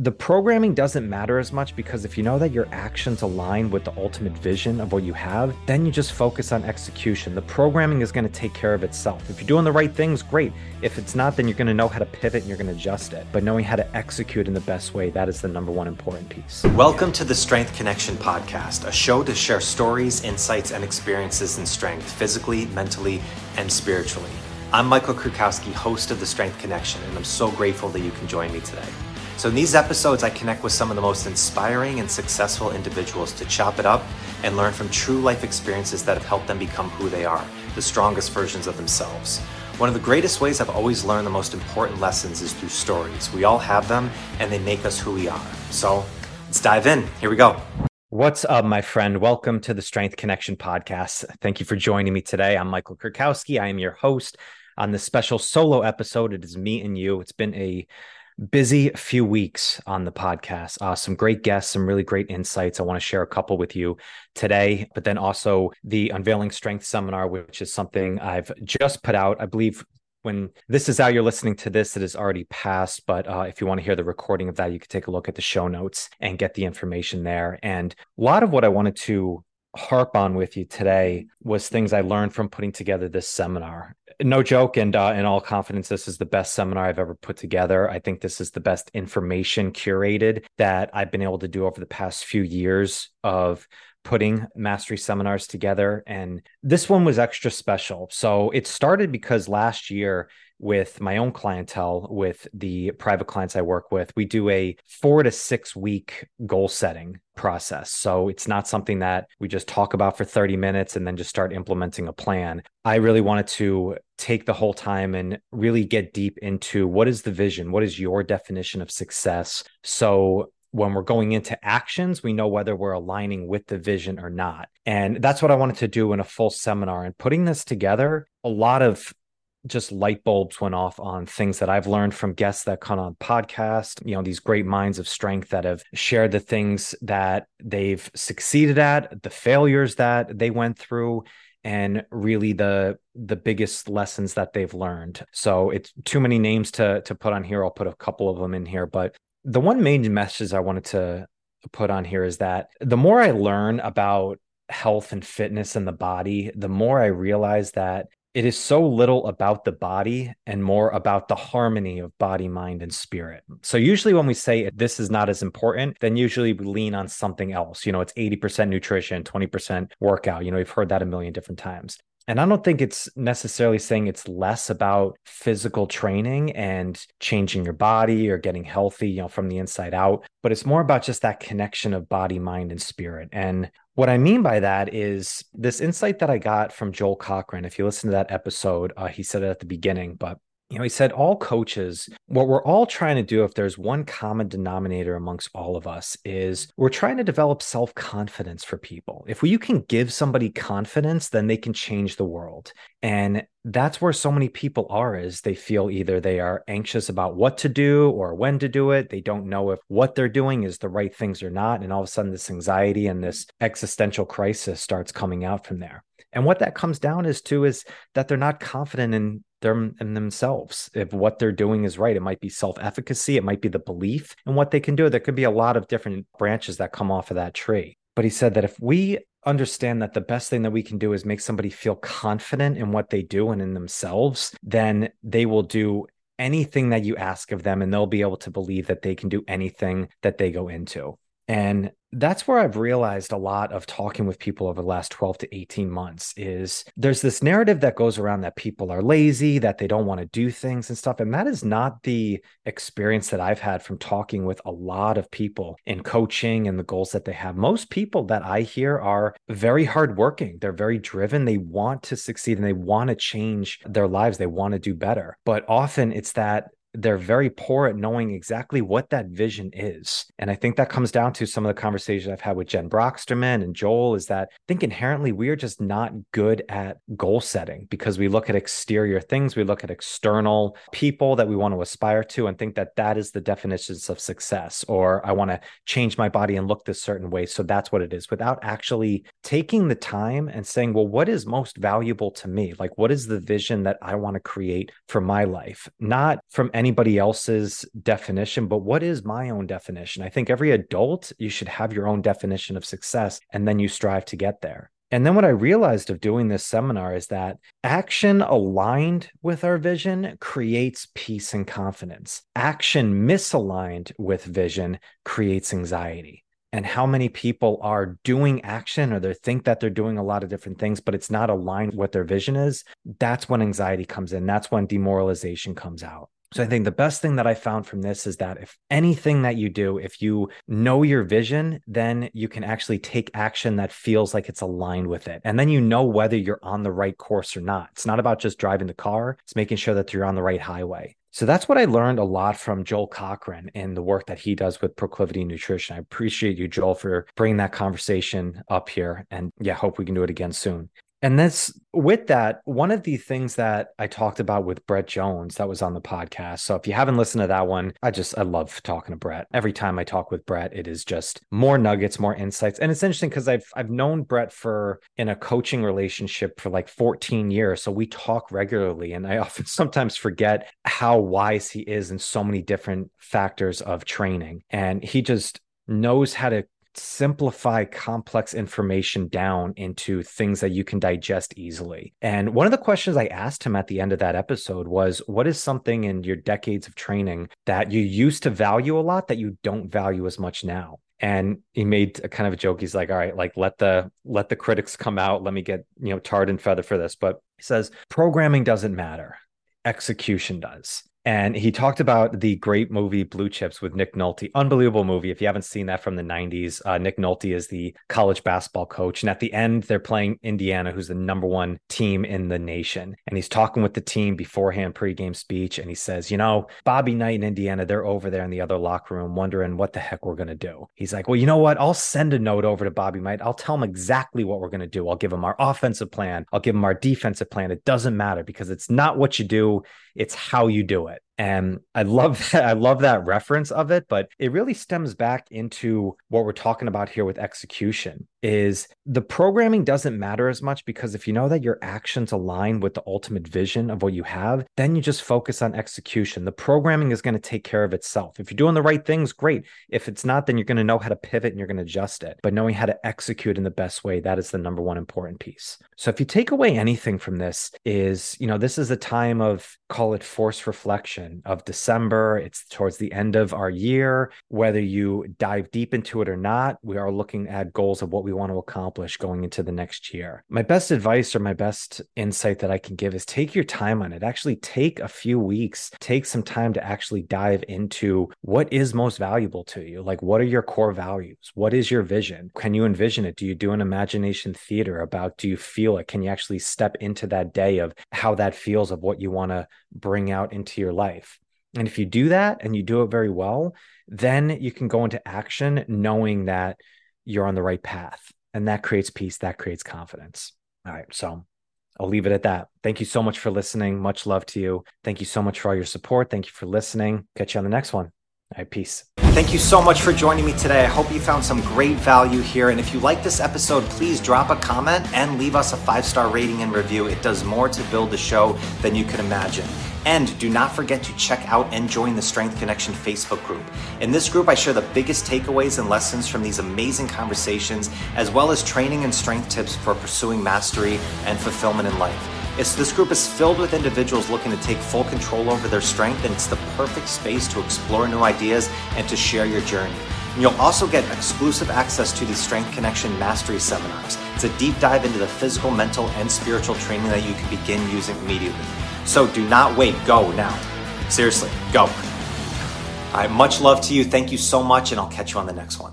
the programming doesn't matter as much because if you know that your actions align with the ultimate vision of what you have, then you just focus on execution. The programming is going to take care of itself. If you're doing the right things, great. If it's not, then you're going to know how to pivot and you're going to adjust it. But knowing how to execute in the best way, that is the number one important piece. Welcome to the Strength Connection Podcast, a show to share stories, insights, and experiences in strength, physically, mentally, and spiritually. I'm Michael Kurkowski, host of the Strength Connection, and I'm so grateful that you can join me today. So, in these episodes, I connect with some of the most inspiring and successful individuals to chop it up and learn from true life experiences that have helped them become who they are, the strongest versions of themselves. One of the greatest ways I've always learned the most important lessons is through stories. We all have them, and they make us who we are. So, let's dive in. Here we go. What's up, my friend? Welcome to the Strength Connection podcast. Thank you for joining me today. I'm Michael Kurkowski. I am your host on this special solo episode. It is me and you. It's been a busy few weeks on the podcast. Uh, some great guests, some really great insights. I want to share a couple with you today, but then also the Unveiling Strength Seminar, which is something I've just put out. I believe when this is out, you're listening to this, it is already passed. But uh, if you want to hear the recording of that, you can take a look at the show notes and get the information there. And a lot of what I wanted to harp on with you today was things I learned from putting together this seminar no joke and uh, in all confidence this is the best seminar i've ever put together. I think this is the best information curated that i've been able to do over the past few years of putting mastery seminars together and this one was extra special so it started because last year with my own clientele, with the private clients I work with, we do a four to six week goal setting process. So it's not something that we just talk about for 30 minutes and then just start implementing a plan. I really wanted to take the whole time and really get deep into what is the vision? What is your definition of success? So when we're going into actions, we know whether we're aligning with the vision or not. And that's what I wanted to do in a full seminar. And putting this together, a lot of just light bulbs went off on things that I've learned from guests that come on podcast, you know, these great minds of strength that have shared the things that they've succeeded at, the failures that they went through and really the the biggest lessons that they've learned. So it's too many names to to put on here. I'll put a couple of them in here, but the one main message I wanted to put on here is that the more I learn about health and fitness and the body, the more I realize that it is so little about the body and more about the harmony of body, mind, and spirit. So, usually, when we say this is not as important, then usually we lean on something else. You know, it's 80% nutrition, 20% workout. You know, we've heard that a million different times. And I don't think it's necessarily saying it's less about physical training and changing your body or getting healthy, you know, from the inside out, but it's more about just that connection of body, mind, and spirit. And what I mean by that is this insight that I got from Joel Cochran. If you listen to that episode, uh, he said it at the beginning, but you know, he said all coaches, what we're all trying to do, if there's one common denominator amongst all of us, is we're trying to develop self confidence for people. If you can give somebody confidence, then they can change the world. And that's where so many people are is they feel either they are anxious about what to do or when to do it. They don't know if what they're doing is the right things or not. And all of a sudden, this anxiety and this existential crisis starts coming out from there. And what that comes down is to is that they're not confident in them in themselves if what they're doing is right. It might be self-efficacy, it might be the belief in what they can do. There could be a lot of different branches that come off of that tree. But he said that if we understand that the best thing that we can do is make somebody feel confident in what they do and in themselves, then they will do anything that you ask of them and they'll be able to believe that they can do anything that they go into. And that's where I've realized a lot of talking with people over the last 12 to 18 months is there's this narrative that goes around that people are lazy, that they don't want to do things and stuff. And that is not the experience that I've had from talking with a lot of people in coaching and the goals that they have. Most people that I hear are very hardworking. They're very driven. They want to succeed and they want to change their lives. They want to do better. But often it's that they're very poor at knowing exactly what that vision is. And I think that comes down to some of the conversations I've had with Jen Brocksterman and Joel is that I think inherently we are just not good at goal setting because we look at exterior things, we look at external people that we want to aspire to and think that that is the definitions of success or I want to change my body and look this certain way. So that's what it is without actually taking the time and saying, well, what is most valuable to me? Like, what is the vision that I want to create for my life? Not from anybody else's definition, but what is my own definition? I think every adult, you should have your own definition of success and then you strive to get there. And then what I realized of doing this seminar is that action aligned with our vision creates peace and confidence. Action misaligned with vision creates anxiety and how many people are doing action or they think that they're doing a lot of different things, but it's not aligned with their vision is, that's when anxiety comes in. That's when demoralization comes out. So I think the best thing that I found from this is that if anything that you do, if you know your vision, then you can actually take action that feels like it's aligned with it. And then you know whether you're on the right course or not. It's not about just driving the car, it's making sure that you're on the right highway. So that's what I learned a lot from Joel Cochran and the work that he does with Proclivity Nutrition. I appreciate you, Joel, for bringing that conversation up here. And yeah, hope we can do it again soon. And this with that, one of the things that I talked about with Brett Jones that was on the podcast. So if you haven't listened to that one, I just I love talking to Brett. Every time I talk with Brett, it is just more nuggets, more insights. And it's interesting because I've I've known Brett for in a coaching relationship for like 14 years. So we talk regularly. And I often sometimes forget how wise he is in so many different factors of training. And he just knows how to simplify complex information down into things that you can digest easily. And one of the questions I asked him at the end of that episode was what is something in your decades of training that you used to value a lot that you don't value as much now? and he made a kind of a joke. He's like all right like let the let the critics come out. Let me get you know tarred and feather for this. But he says programming doesn't matter. Execution does and he talked about the great movie Blue Chips with Nick Nolte. Unbelievable movie. If you haven't seen that from the 90s, uh, Nick Nolte is the college basketball coach. And at the end, they're playing Indiana, who's the number one team in the nation. And he's talking with the team beforehand, pregame speech. And he says, You know, Bobby Knight in Indiana, they're over there in the other locker room wondering what the heck we're going to do. He's like, Well, you know what? I'll send a note over to Bobby Knight. I'll tell him exactly what we're going to do. I'll give him our offensive plan. I'll give him our defensive plan. It doesn't matter because it's not what you do, it's how you do it it. And I love that. I love that reference of it, but it really stems back into what we're talking about here with execution is the programming doesn't matter as much because if you know that your actions align with the ultimate vision of what you have, then you just focus on execution. The programming is going to take care of itself. If you're doing the right things, great. If it's not, then you're going to know how to pivot and you're going to adjust it. But knowing how to execute in the best way, that is the number one important piece. So if you take away anything from this is, you know, this is a time of call it force reflection of December. It's towards the end of our year. Whether you dive deep into it or not, we are looking at goals of what we want to accomplish going into the next year. My best advice or my best insight that I can give is take your time on it. Actually, take a few weeks, take some time to actually dive into what is most valuable to you. Like, what are your core values? What is your vision? Can you envision it? Do you do an imagination theater about do you feel it? Can you actually step into that day of how that feels of what you want to bring out into your life? And if you do that and you do it very well, then you can go into action knowing that you're on the right path. And that creates peace, that creates confidence. All right. So I'll leave it at that. Thank you so much for listening. Much love to you. Thank you so much for all your support. Thank you for listening. Catch you on the next one. All right, peace. Thank you so much for joining me today. I hope you found some great value here. And if you like this episode, please drop a comment and leave us a five star rating and review. It does more to build the show than you can imagine. And do not forget to check out and join the Strength Connection Facebook group. In this group, I share the biggest takeaways and lessons from these amazing conversations, as well as training and strength tips for pursuing mastery and fulfillment in life. It's, this group is filled with individuals looking to take full control over their strength, and it's the perfect space to explore new ideas and to share your journey. And you'll also get exclusive access to the Strength Connection Mastery Seminars. It's a deep dive into the physical, mental, and spiritual training that you can begin using immediately. So do not wait. Go now. Seriously, go. All right, much love to you. Thank you so much, and I'll catch you on the next one.